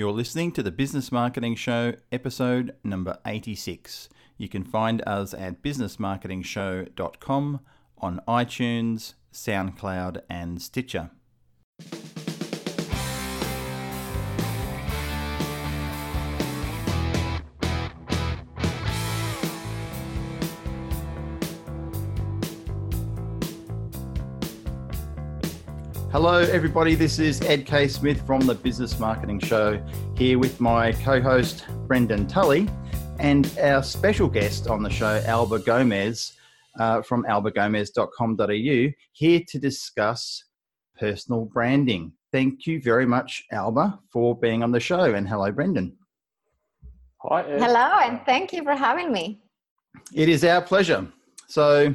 You're listening to the Business Marketing Show, episode number 86. You can find us at businessmarketingshow.com on iTunes, SoundCloud, and Stitcher. Hello, everybody. This is Ed K. Smith from the Business Marketing Show, here with my co host, Brendan Tully, and our special guest on the show, Alba Gomez uh, from albagomez.com.au, here to discuss personal branding. Thank you very much, Alba, for being on the show. And hello, Brendan. Hi. Ed. Hello, and thank you for having me. It is our pleasure. So,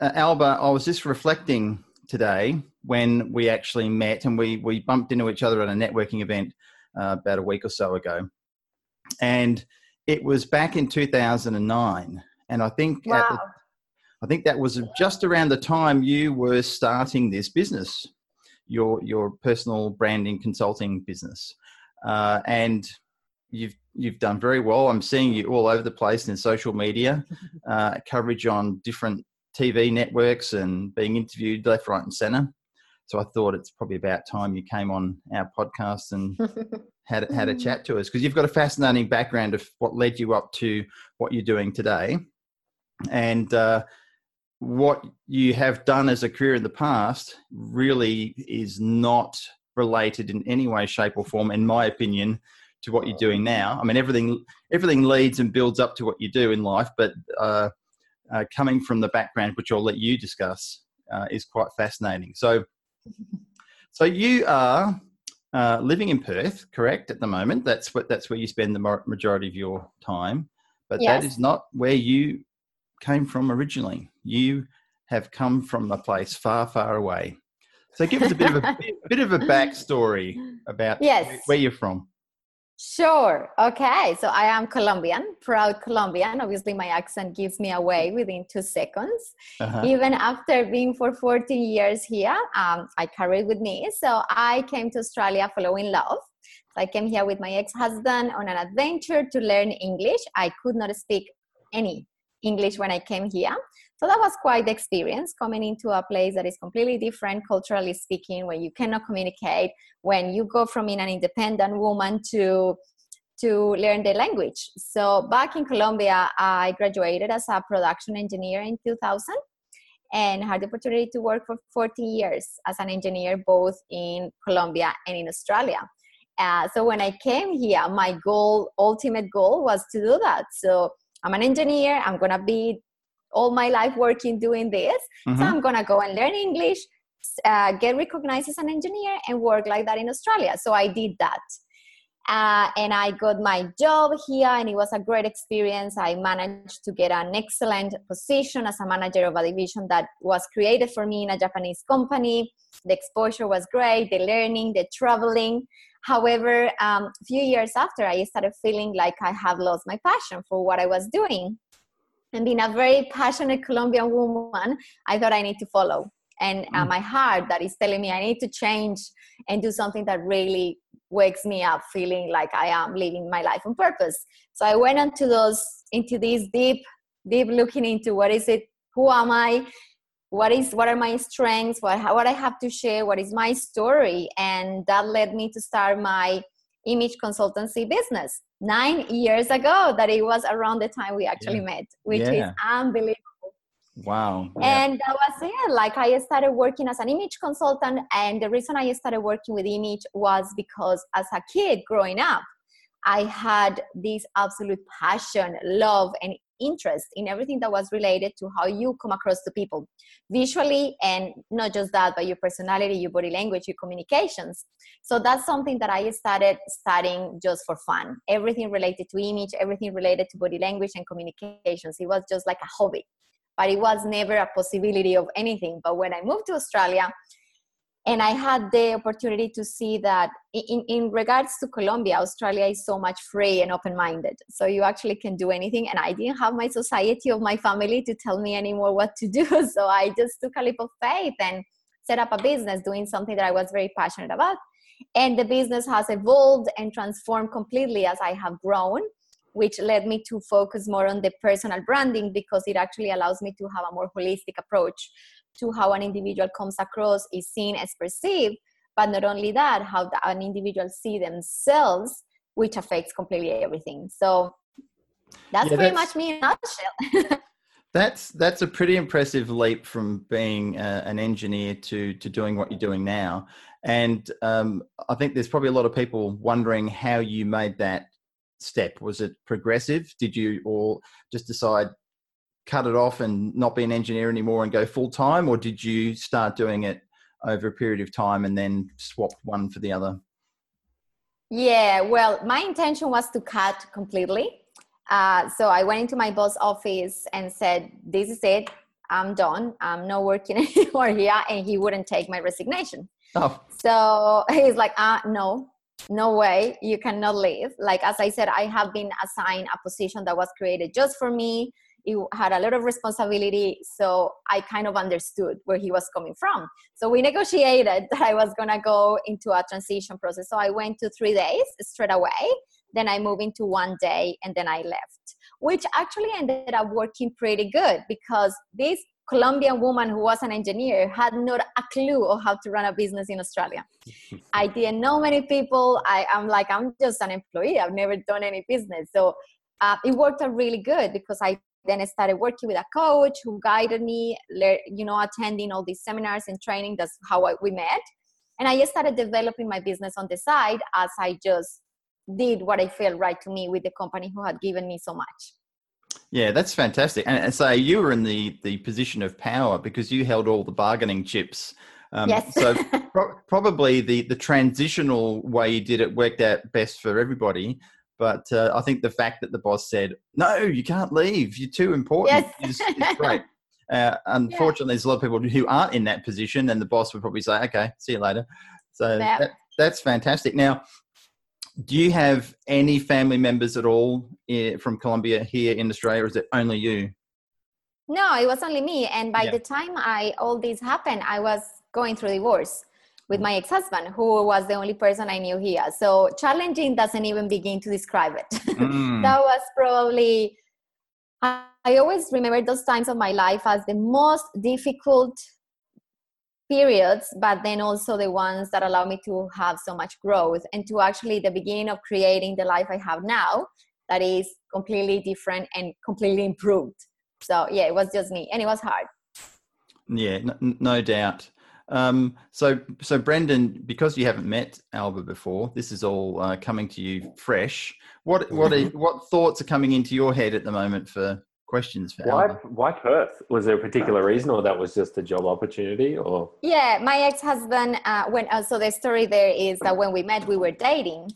uh, Alba, I was just reflecting today when we actually met and we, we bumped into each other at a networking event uh, about a week or so ago. And it was back in 2009. And I think, wow. the, I think that was just around the time you were starting this business, your, your personal branding consulting business. Uh, and you've, you've done very well. I'm seeing you all over the place in social media, uh, coverage on different TV networks and being interviewed left, right, and center. So I thought it's probably about time you came on our podcast and had had a mm. chat to us because you've got a fascinating background of what led you up to what you're doing today, and uh, what you have done as a career in the past really is not related in any way, shape, or form, in my opinion, to what you're doing now. I mean, everything everything leads and builds up to what you do in life, but uh, uh, coming from the background, which I'll let you discuss, uh, is quite fascinating. So, so you are uh, living in Perth, correct? At the moment, that's what that's where you spend the majority of your time. But yes. that is not where you came from originally. You have come from a place far, far away. So, give us a bit of a bit of a backstory about yes. where you're from. Sure. Okay. So I am Colombian, proud Colombian. Obviously, my accent gives me away within two seconds. Uh-huh. Even after being for 14 years here, um, I carry it with me. So I came to Australia following love. So I came here with my ex husband on an adventure to learn English. I could not speak any English when I came here. So that was quite the experience coming into a place that is completely different culturally speaking, when you cannot communicate, when you go from being an independent woman to to learn the language. So back in Colombia, I graduated as a production engineer in 2000 and had the opportunity to work for 14 years as an engineer both in Colombia and in Australia. Uh, so when I came here, my goal, ultimate goal, was to do that. So I'm an engineer. I'm gonna be all my life working doing this. Mm-hmm. So I'm gonna go and learn English, uh, get recognized as an engineer, and work like that in Australia. So I did that. Uh, and I got my job here, and it was a great experience. I managed to get an excellent position as a manager of a division that was created for me in a Japanese company. The exposure was great, the learning, the traveling. However, um, a few years after, I started feeling like I have lost my passion for what I was doing and being a very passionate Colombian woman, I thought I need to follow. And uh, mm. my heart that is telling me I need to change and do something that really wakes me up feeling like I am living my life on purpose. So I went into those into this deep, deep looking into what is it, who am I, what is what are my strengths, what what I have to share, what is my story, and that led me to start my image consultancy business nine years ago that it was around the time we actually yeah. met which yeah. is unbelievable wow yeah. and that was it like i started working as an image consultant and the reason i started working with image was because as a kid growing up i had this absolute passion love and interest in everything that was related to how you come across to people visually and not just that but your personality your body language your communications. So that's something that i started studying just for fun. Everything related to image everything related to body language and communications. It was just like a hobby but it was never a possibility of anything. But when i moved to australia and i had the opportunity to see that in, in regards to colombia australia is so much free and open-minded. So you actually can do anything. And i didn't have my society of my family to tell me anymore what to do. So i just took a leap of faith and set up a business doing something that i was very passionate about. And the business has evolved and transformed completely as I have grown, which led me to focus more on the personal branding because it actually allows me to have a more holistic approach to how an individual comes across, is seen, as perceived. But not only that, how an individual see themselves, which affects completely everything. So that's yeah, pretty that's, much me in a nutshell. that's that's a pretty impressive leap from being uh, an engineer to to doing what you're doing now. And um, I think there's probably a lot of people wondering how you made that step. Was it progressive? Did you all just decide cut it off and not be an engineer anymore and go full time, or did you start doing it over a period of time and then swap one for the other? Yeah, well, my intention was to cut completely. Uh, so I went into my boss office and said, "This is it. I'm done. I'm not working anymore here," and he wouldn't take my resignation. Oh. So he's like, uh, no, no way, you cannot leave. Like, as I said, I have been assigned a position that was created just for me. It had a lot of responsibility. So I kind of understood where he was coming from. So we negotiated that I was going to go into a transition process. So I went to three days straight away. Then I moved into one day and then I left, which actually ended up working pretty good because this Colombian woman who was an engineer had not a clue of how to run a business in Australia. I didn't know many people. I, am like, I'm just an employee. I've never done any business. So uh, it worked out really good because I then I started working with a coach who guided me, you know, attending all these seminars and training. That's how I, we met. And I just started developing my business on the side as I just did what I felt right to me with the company who had given me so much. Yeah, that's fantastic. And, so you were in the the position of power because you held all the bargaining chips. Um, yes. so pro- probably the the transitional way you did it worked out best for everybody. But uh, I think the fact that the boss said, "No, you can't leave. You're too important," yes. is, is great. Uh, unfortunately, yeah. there's a lot of people who aren't in that position, and the boss would probably say, "Okay, see you later." So that, that's fantastic. Now, do you have any family members at all from Colombia here in Australia, or is it only you? No, it was only me. And by yeah. the time I all this happened, I was going through divorce with my ex-husband, who was the only person I knew here. So challenging doesn't even begin to describe it. Mm. that was probably I always remember those times of my life as the most difficult periods but then also the ones that allow me to have so much growth and to actually the beginning of creating the life i have now that is completely different and completely improved so yeah it was just me and it was hard yeah no, no doubt um, so so brendan because you haven't met alba before this is all uh, coming to you fresh what what are, what thoughts are coming into your head at the moment for questions for why why Perth? Was there a particular reason, or that was just a job opportunity, or? Yeah, my ex-husband. Uh, when uh, so the story there is that when we met, we were dating,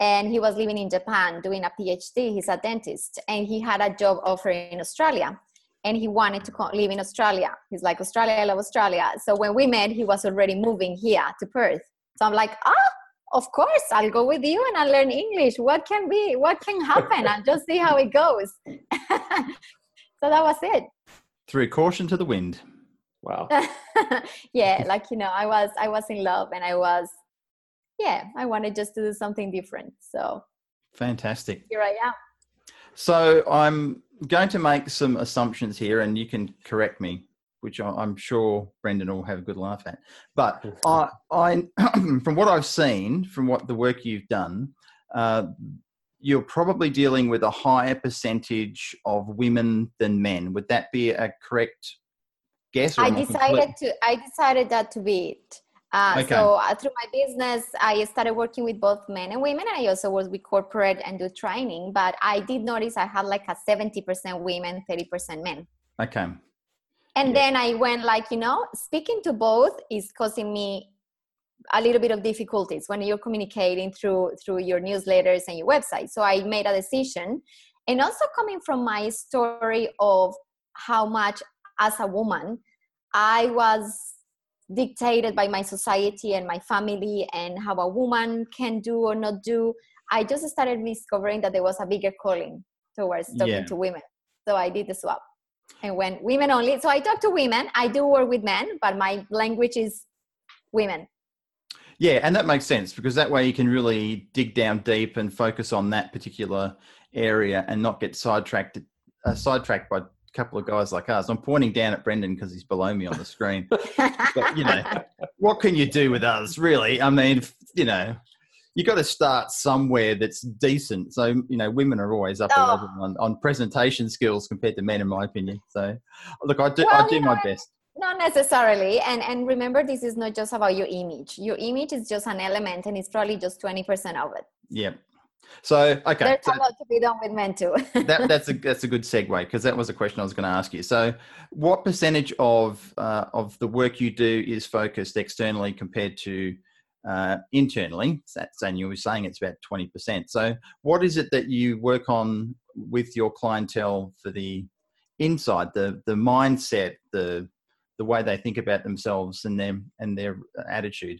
and he was living in Japan doing a PhD. He's a dentist, and he had a job offer in Australia, and he wanted to live in Australia. He's like Australia, I love Australia. So when we met, he was already moving here to Perth. So I'm like, ah, of course i'll go with you and i'll learn english. What can be what can happen? I'll just see how it goes. So that was it. Threw caution to the wind. Wow. Yeah like you know i was i was in love and i was yeah i wanted just to do something different. So fantastic. here i am. So i'm going to make some assumptions here and you can correct me which I'm sure Brendan will have a good laugh at. But I, I from what I've seen, from what the work you've done, uh, you're probably dealing with a higher percentage of women than men. Would that be a correct guess? I decided to. I decided that to be it. Uh, okay. So uh, through my business, I started working with both men and women. I also work with corporate and do training, but I did notice I had like a 70% women, 30% men. Okay and yeah. then i went like you know speaking to both is causing me a little bit of difficulties when you're communicating through through your newsletters and your website so i made a decision and also coming from my story of how much as a woman i was dictated by my society and my family and how a woman can do or not do i just started discovering that there was a bigger calling towards talking yeah. to women. So i did the swap and when women only. So i talk to women. I do work with men but my language is women. Yeah, and that makes sense because that way you can really dig down deep and focus on that particular area and not get sidetracked uh, sidetracked by couple of guys like us. I'm pointing down at Brendan because he's below me on the screen. but you know, what can you do with us, really? I mean, you know, you got to start somewhere that's decent. So you know, women are always up oh. on, on presentation skills compared to men, in my opinion. So look, I do well, I do my best. Not necessarily, and and remember, this is not just about your image. Your image is just an element, and it's probably just twenty percent of it. Yeah. So okay, there's so a lot to be done with men too. that, that's a that's a good segue because that was a question I was going to ask you. So, what percentage of uh, of the work you do is focused externally compared to uh, internally? And you were saying it's about twenty percent. So, what is it that you work on with your clientele for the inside, the the mindset, the the way they think about themselves and them and their attitude?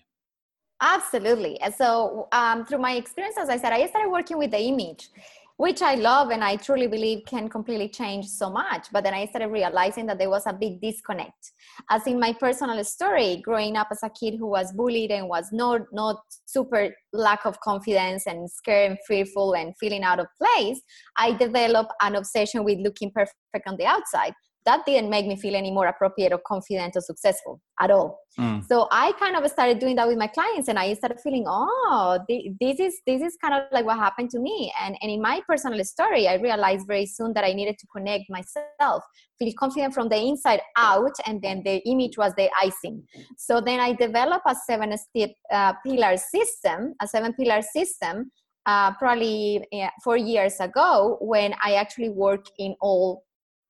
Absolutely. So, um, through my experience, as I said, I started working with the image, which I love and I truly believe can completely change so much. But then I started realizing that there was a big disconnect. As in my personal story, growing up as a kid who was bullied and was not not super lack of confidence and scared and fearful and feeling out of place, I developed an obsession with looking perfect on the outside that didn't make me feel any more appropriate or confident or successful at all. Mm. So I kind of started doing that with my clients, and I started feeling, oh, this is this is kind of like what happened to me. And and in my personal story, I realized very soon that I needed to connect myself, feel confident from the inside out, and then the image was the icing. So then I developed a seven step uh, pillar system, a seven pillar system. Uh, probably uh, four years ago, when I actually work in all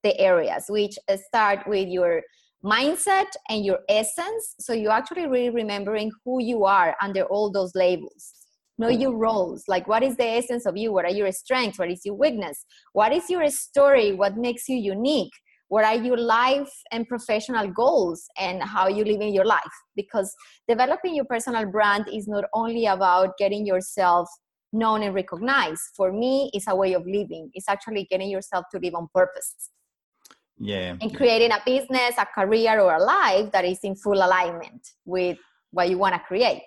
the areas, which uh, start with your mindset and your essence. So you're actually really remembering who you are under all those labels. Know your roles, like what is the essence of you? What are your strengths? What is your weakness? What is your story? What makes you unique? What are your life and professional goals and how you live in your life? Because developing your personal brand is not only about getting yourself known and recognized. For me, it's a way of living. It's actually getting yourself to live on purpose yeah. And creating a business a career or a life that is in full alignment with what you want to create.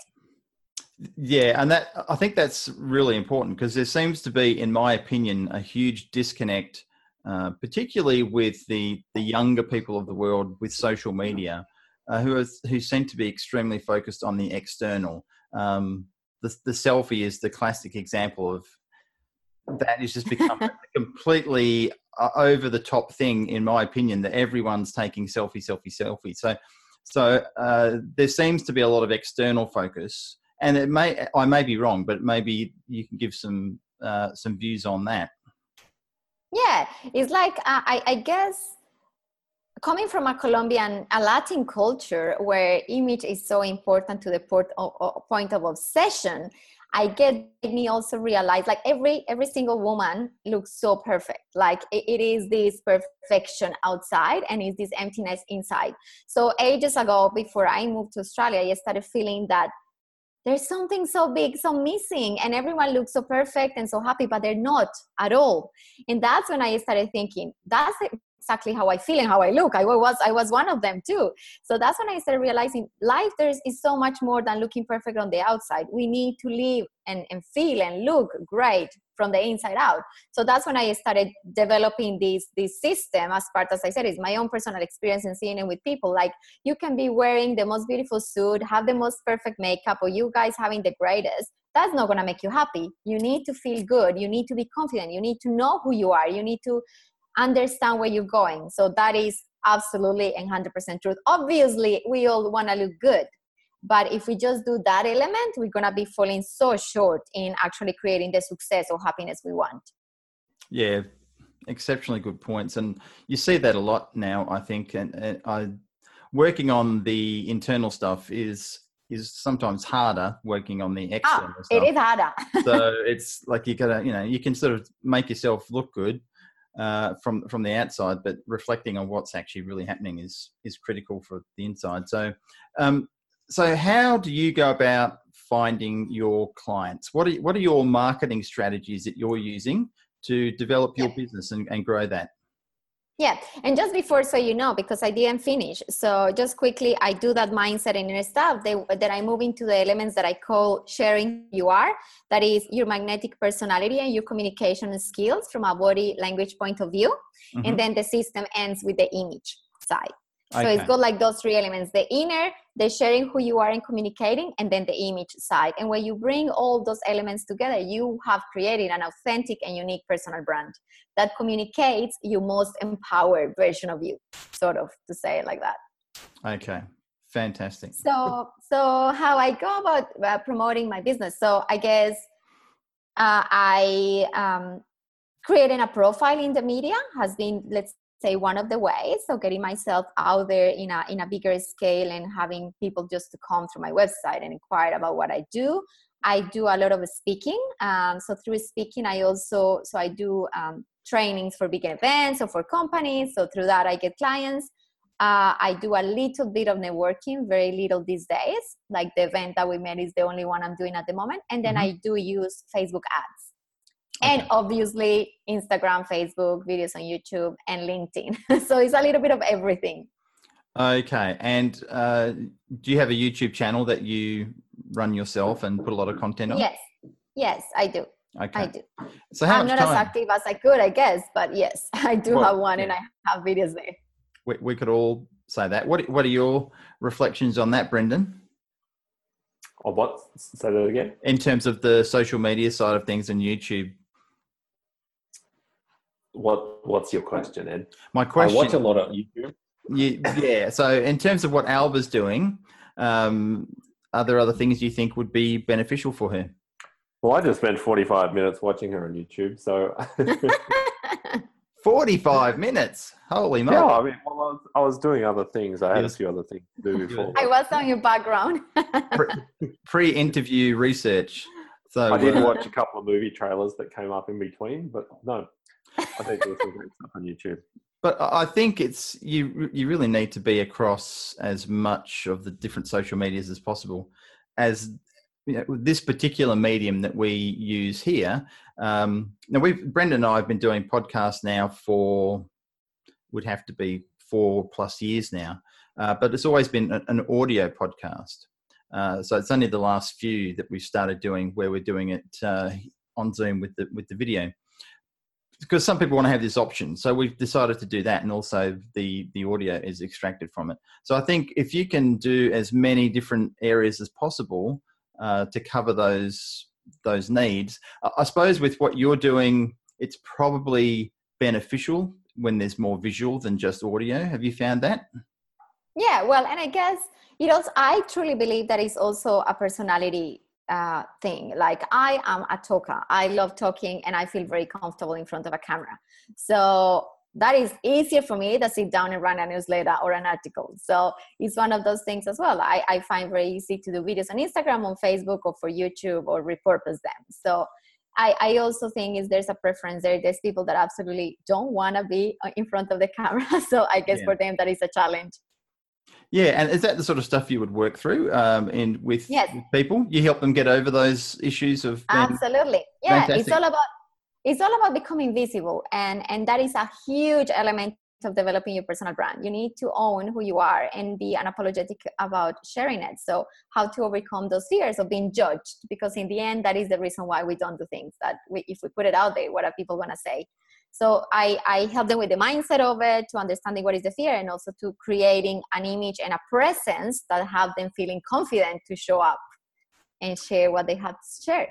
Yeah and that i think that's really important because there seems to be in my opinion a huge disconnect uh, particularly with the the younger people of the world with social media uh, who are who seem to be extremely focused on the external. Um, the, the selfie is the classic example of that has just become a completely uh, over the top thing, in my opinion, that everyone's taking selfie, selfie, selfie. So, so uh, there seems to be a lot of external focus, and it may I may be wrong, but maybe you can give some uh, some views on that. Yeah, it's like uh, I, I guess coming from a Colombian, a Latin culture where image is so important to the port, point of obsession, I get me also realize like every every single woman looks so perfect. Like it, it is this perfection outside and it's this emptiness inside. So ages ago, before I moved to Australia, I started feeling that there's something so big, so missing, and everyone looks so perfect and so happy, but they're not at all. And that's when I started thinking, that's exactly how I feel and how I look. I was I was one of them too. So that's when I started realizing life there is, is so much more than looking perfect on the outside. We need to live and, and feel and look great from the inside out. So that's when I started developing this this system as part, as I said, is my own personal experience and seeing it with people. Like you can be wearing the most beautiful suit, have the most perfect makeup, or you guys having the greatest. That's not gonna make you happy. You need to feel good. You need to be confident. You need to know who you are. You need to understand where you're going. So that is absolutely and 100% truth. Obviously, we all want to look good. But if we just do that element, we're going to be falling so short in actually creating the success or happiness we want. Yeah, exceptionally good points. And you see that a lot now, I think. And, and I, working on the internal stuff is is sometimes harder working on the ah, external ah, stuff. It is harder. so it's like you gotta, you know, you can sort of make yourself look good, uh, from from the outside, but reflecting on what's actually really happening is is critical for the inside. So, um, so how do you go about finding your clients? What are what are your marketing strategies that you're using to develop your business and, and grow that? Yeah, and just before, so you know, because I didn't finish. So just quickly, I do that mindset and stuff. They, then I move into the elements that I call sharing. You are that is your magnetic personality and your communication skills from a body language point of view, mm-hmm. and then the system ends with the image side. So okay. it's got like those three elements: the inner, the sharing who you are and communicating, and then the image side. And when you bring all those elements together, you have created an authentic and unique personal brand that communicates your most empowered version of you, sort of to say it like that. Okay, fantastic. So, so how I go about uh, promoting my business? So I guess uh, I um, creating a profile in the media has been let's say one of the ways so getting myself out there in a in a bigger scale and having people just to come through my website and inquire about what i do i do a lot of speaking um, so through speaking i also so i do um, trainings for big events or for companies so through that i get clients uh, I do a little bit of networking, very little these days. Like the event that we met is the only one I'm doing at the moment. And then mm-hmm. I do use Facebook ads and obviously instagram facebook videos on youtube and linkedin. So it's a little bit of everything. Okay and uh, do you have a youtube channel that you run yourself and put a lot of content on? Yes. Yes i do. Okay. I do. So how i'm not time? as active as i could i guess but yes i do well, have one yeah. and i have videos there. We, we could all say that. What what are your reflections on that brendan? Or what? Say that again? In terms of the social media side of things and youtube what What's your question, Ed? My question. I watch a lot of YouTube. Yeah, yeah. So, in terms of what Alba's doing, um, are there other things you think would be beneficial for her? Well, I just spent 45 minutes watching her on YouTube. So 45 minutes. Holy moly. Yeah, I mean, well, I, was, I, was, doing other things. I had yes. a few other things to do before. I was on your background. Pre interview research. So I did uh, watch a couple of movie trailers that came up in between, but no, I think there's some great stuff on YouTube. But I think it's you. You really need to be across as much of the different social medias as possible. As you know, this particular medium that we use here. Um, now, we Brendan and I have been doing podcasts now for would have to be four plus years now, uh, but it's always been an audio podcast. Uh, so it's only the last few that we've started doing where we're doing it uh, on Zoom with the with the video because some people want to have this option so we've decided to do that and also the the audio is extracted from it. So i think if you can do as many different areas as possible uh, to cover those those needs i suppose with what you're doing it's probably beneficial when there's more visual than just audio. Have you found that? Yeah well and i guess you know i truly believe that it's also a personality uh, thing. Like I am a talker. I love talking and I feel very comfortable in front of a camera. So that is easier for me to sit down and run a newsletter or an article. So it's one of those things as well. I, I find very easy to do videos on Instagram, on Facebook, or for YouTube, or repurpose them. So I, I also think is there's a preference there. There's people that absolutely don't want to be uh, in front of the camera. So I guess yeah. for them that is a challenge. Yeah, and is that the sort of stuff you would work through um, in with, yes. with people? You help them get over those issues of absolutely. Yeah, fantastic. it's all about it's all about becoming visible, and and that is a huge element of developing your personal brand. You need to own who you are and be unapologetic about sharing it. So, how to overcome those fears of being judged? Because in the end, that is the reason why we don't do things. That we, if we put it out there, what are people going to say? So I, I help them with the mindset of it, to understanding what is the fear, and also to creating an image and a presence that have them feeling confident to show up and share what they have to share.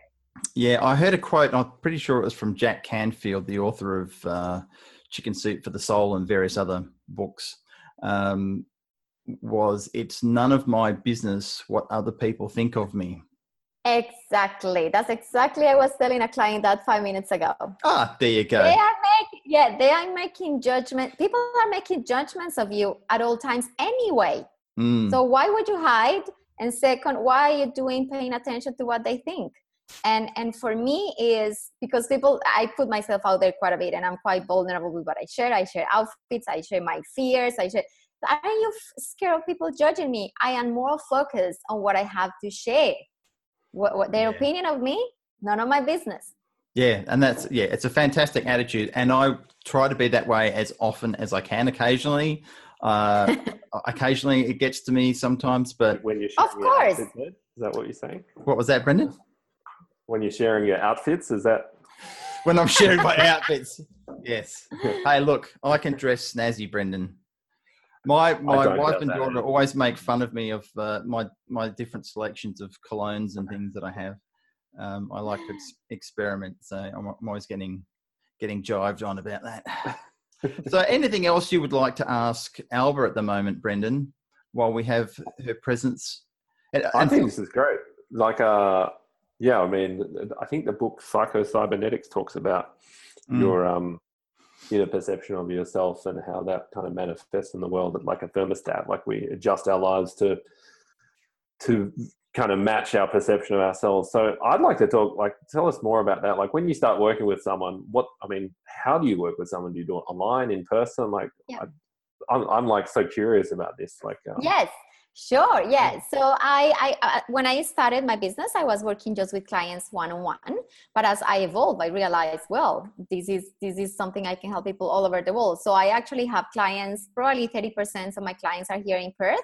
Yeah, I heard a quote. I'm pretty sure it was from Jack Canfield, the author of uh, Chicken Soup for the Soul and various other books. Um, was it's none of my business what other people think of me. Exactly. That's exactly I was telling a client that five minutes ago. Ah, there you go. They are making yeah, they are making judgment. People are making judgments of you at all times anyway. Mm. So why would you hide? And second, why are you doing paying attention to what they think? And and for me is because people I put myself out there quite a bit and I'm quite vulnerable with what I share. I share outfits, I share my fears, I share aren't you scared of people judging me? I am more focused on what I have to share what, what their yeah. opinion of me none of my business Yeah, and that's yeah, it's a fantastic attitude, and I try to be that way as often as I can. Occasionally, uh, occasionally it gets to me sometimes, but when you're of course, outfits, is that what you're saying? What was that, Brendan? When you're sharing your outfits, is that when I'm sharing my outfits? Yes. hey, look, I can dress snazzy, Brendan. My my wife and daughter always make fun of me of uh, my my different selections of colognes and things that I have. Um, I like to ex- experiment, so I'm, I'm always getting getting jived on about that. so, anything else you would like to ask Alba at the moment, Brendan, while we have her presence? And, I think this is great. Like, uh, yeah, I mean, I think the book Psycho Cybernetics talks about mm. your um, inner perception of yourself and how that kind of manifests in the world, like a thermostat. Like we adjust our lives to to kind of match our perception of ourselves. So I'd like to talk, like, tell us more about that. Like, when you start working with someone, what I mean, how do you work with someone? Do you do it online, in person? Like, yeah. I, am I'm, I'm like so curious about this. Like, um, yes. Sure. Yeah. So I, I, uh, when I started my business, I was working just with clients one on one. But as I evolved, I realized, well, this is this is something I can help people all over the world. So I actually have clients. Probably thirty percent of my clients are here in Perth,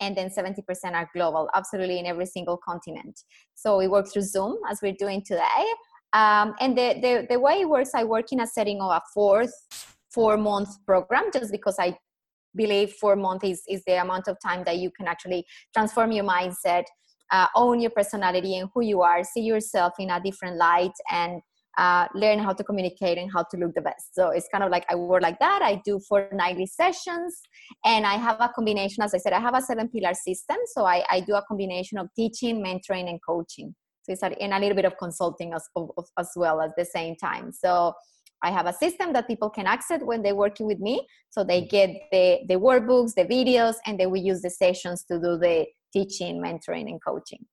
and then 70% are global, absolutely in every single continent. So we work through Zoom as we're doing today. Um, and the, the, the way it works, I work in a setting of a fourth, four month program just because I believe four months is, is the amount of time that you can actually transform your mindset, uh, own your personality and who you are, see yourself in a different light, and uh, learn how to communicate and how to look the best. So it's kind of like I work like that. I do four nightly sessions and I have a combination, as I said, I have a seven pillar system. So I, I do a combination of teaching, mentoring, and coaching. So it's a, and a little bit of consulting as, of, as well at the same time. So I have a system that people can access when they're working with me. So they get the, the workbooks, the videos, and then we use the sessions to do the teaching, mentoring, and coaching.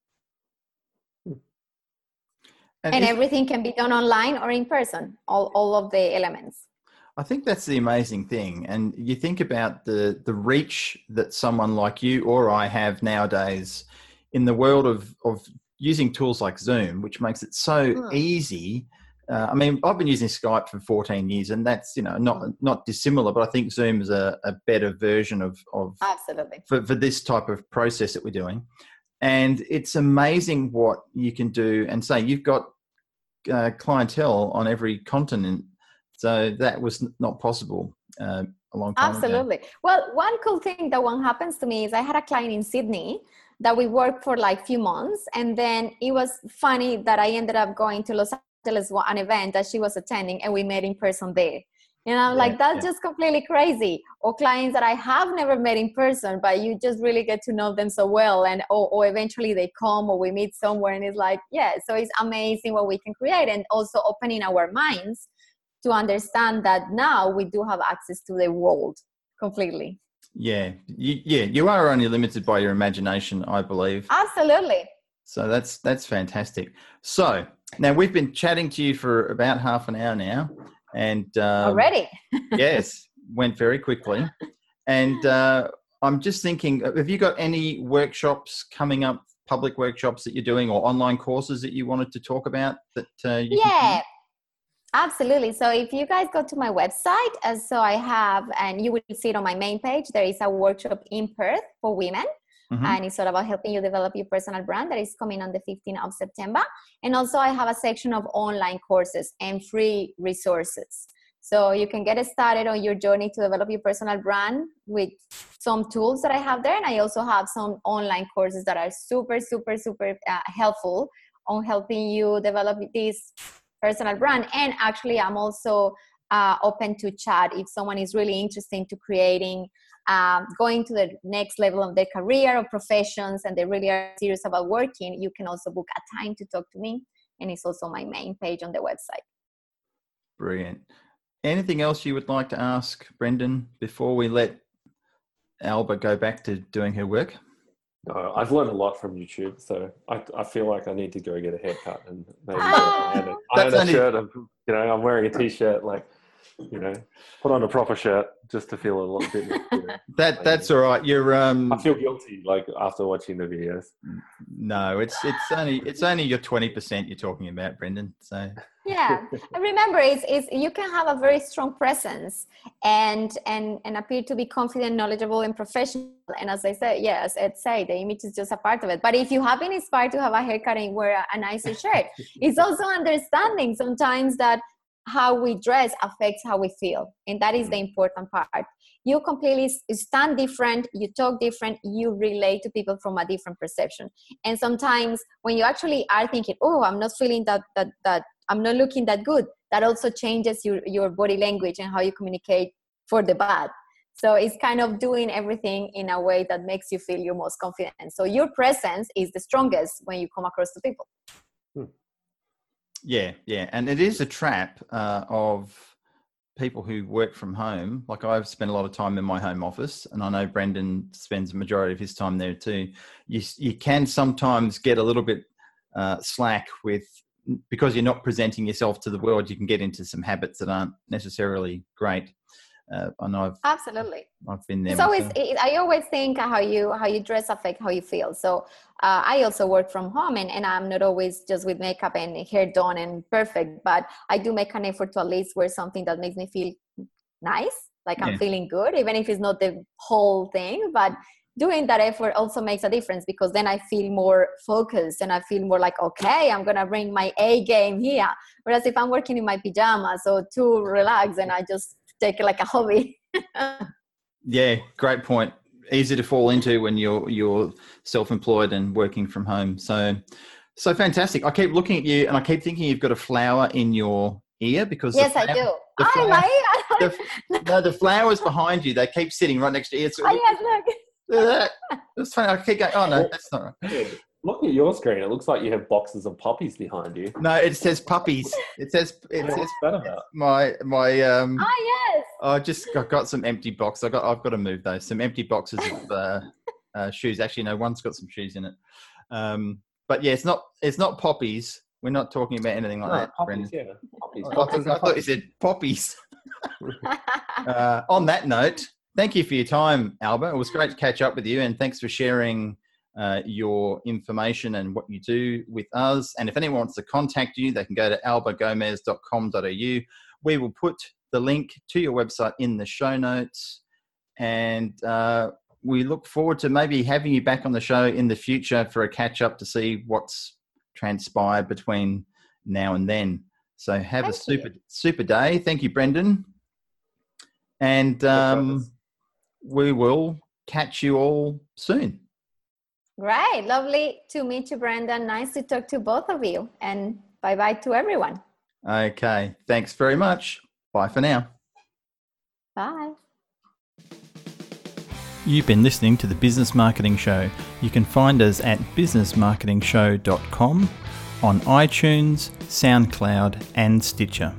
And, and if, everything can be done online or in person, all, all of the elements. I think that's the amazing thing. And you think about the, the reach that someone like you or I have nowadays in the world of, of using tools like Zoom, which makes it so mm. easy. Uh, I mean, I've been using Skype for 14 years, and that's you know not hmm. not dissimilar. But I think Zoom is a, a better version of of absolutely for, for this type of process that we're doing and it's amazing what you can do and say you've got uh, clientele on every continent so that was not possible uh, a long time absolutely ago. well one cool thing that one happens to me is i had a client in sydney that we worked for like few months and then it was funny that i ended up going to los angeles an event that she was attending and we met in person there and I'm yeah, like, that's yeah. just completely crazy. Or clients that I have never met in person, but you just really get to know them so well. And or, or eventually they come or we meet somewhere and it's like, yeah, so it's amazing what we can create and also opening our minds to understand that now we do have access to the world completely. Yeah, you, yeah, you are only limited by your imagination, I believe. Absolutely. So that's that's fantastic. So now we've been chatting to you for about half an hour now, and um, already? yes went very quickly. And uh, i'm just thinking uh, have you got any workshops coming up public workshops that you're doing or online courses that you wanted to talk about that uh, yeah absolutely. So if you guys go to my website uh, so i have and you will see it on my main page there is a workshop in perth for women Mm-hmm. and it's all about helping you develop your personal brand that is coming on the 15th of September. And also, I have a section of online courses and free resources. So you can get started on your journey to develop your personal brand with some tools that I have there. And I also have some online courses that are super, super, super uh, helpful on helping you develop this personal brand. And actually, I'm also uh, open to chat if someone is really interested to creating um, going to the next level of their career or professions and they really are serious about working, you can also book a time to talk to me. And it's also my main page on the website. Brilliant. Anything else you would like to ask Brendan before we let Alba go back to doing her work? No, I've learned a lot from YouTube, so I, I feel like I need to go get a haircut and maybe ah, iron, iron a only... shirt. you know, I'm wearing a t-shirt. Like you know, put on a proper shirt just to feel a little bit. More, that that's all right. You're. Um, I feel guilty like after watching the videos. No, it's it's only it's only your twenty percent you're talking about, Brendan. So yeah remember it's, it's you can have a very strong presence and and and appear to be confident knowledgeable and professional and as i said yes yeah, it's say the image is just a part of it but if you have been inspired to have a haircut and wear a nicer shirt it's also understanding sometimes that how we dress affects how we feel and that is the mm. important part you completely stand different you talk different you relate to people from a different perception and sometimes when you actually are thinking oh i'm not feeling that that that i'm not looking that good that also changes your your body language and how you communicate for the bad so it's kind of doing everything in a way that makes you feel your most confident so your presence is the strongest when you come across to people. Yeah yeah and it is a trap uh, of people who work from home, like I've spent a lot of time in my home office, and I know Brendan spends a majority of his time there too. You you can sometimes get a little bit uh, slack with because you're not presenting yourself to the world. You can get into some habits that aren't necessarily great. Uh, I know I've absolutely. I've been there. It's always. I always think how you how you dress affect how you feel. So uh, I also work from home, and, and I'm not always just with makeup and hair done and perfect. But I do make an effort to at least wear something that makes me feel nice, like yeah. I'm feeling good, even if it's not the whole thing. But doing that effort also makes a difference because then I feel more focused and I feel more like, okay, I'm gonna bring my A game here. Whereas if I'm working in my pajamas or too relaxed and I just take it like a hobby. yeah, great point. Easy to fall into when you're you're self-employed and working from home. So so fantastic. I keep looking at you and I keep thinking you've got a flower in your ear because yes, flower, I do. The flower, I the, no, the flowers behind you. They keep sitting right next to you. oh, yes, look. That's funny. I keep going. Oh no, that's not right. Look at your screen. It looks like you have boxes of puppies behind you. No, it says puppies. It says it says that about? my my um. Oh yes. I just got, got some empty boxes. I got I've got to move those. Some empty boxes of uh, uh, shoes. Actually, no, one's got some shoes in it. Um, but yeah, it's not it's not poppies. We're not talking about anything like no, that. Poppies, yeah. Poppies. I, thought, I thought you said poppies. uh, on that note, thank you for your time, Alba. It was great to catch up with you, and thanks for sharing uh, your information and what you do with us. And if anyone wants to contact you, they can go to albagomez.com.au. We will put the link to your website in the show notes. And uh, we look forward to maybe having you back on the show in the future for a catch up to see what's transpired between now and then. So have Thank a super you. super day. Thank you, Brendan. And um, we will catch you all soon. Right. Lovely to meet you, Brenda. Nice to talk to both of you. And bye bye to everyone. Okay. Thanks very much. Bye for now. Bye. You've been listening to the Business Marketing Show. You can find us at businessmarketingshow.com on iTunes, SoundCloud, and Stitcher.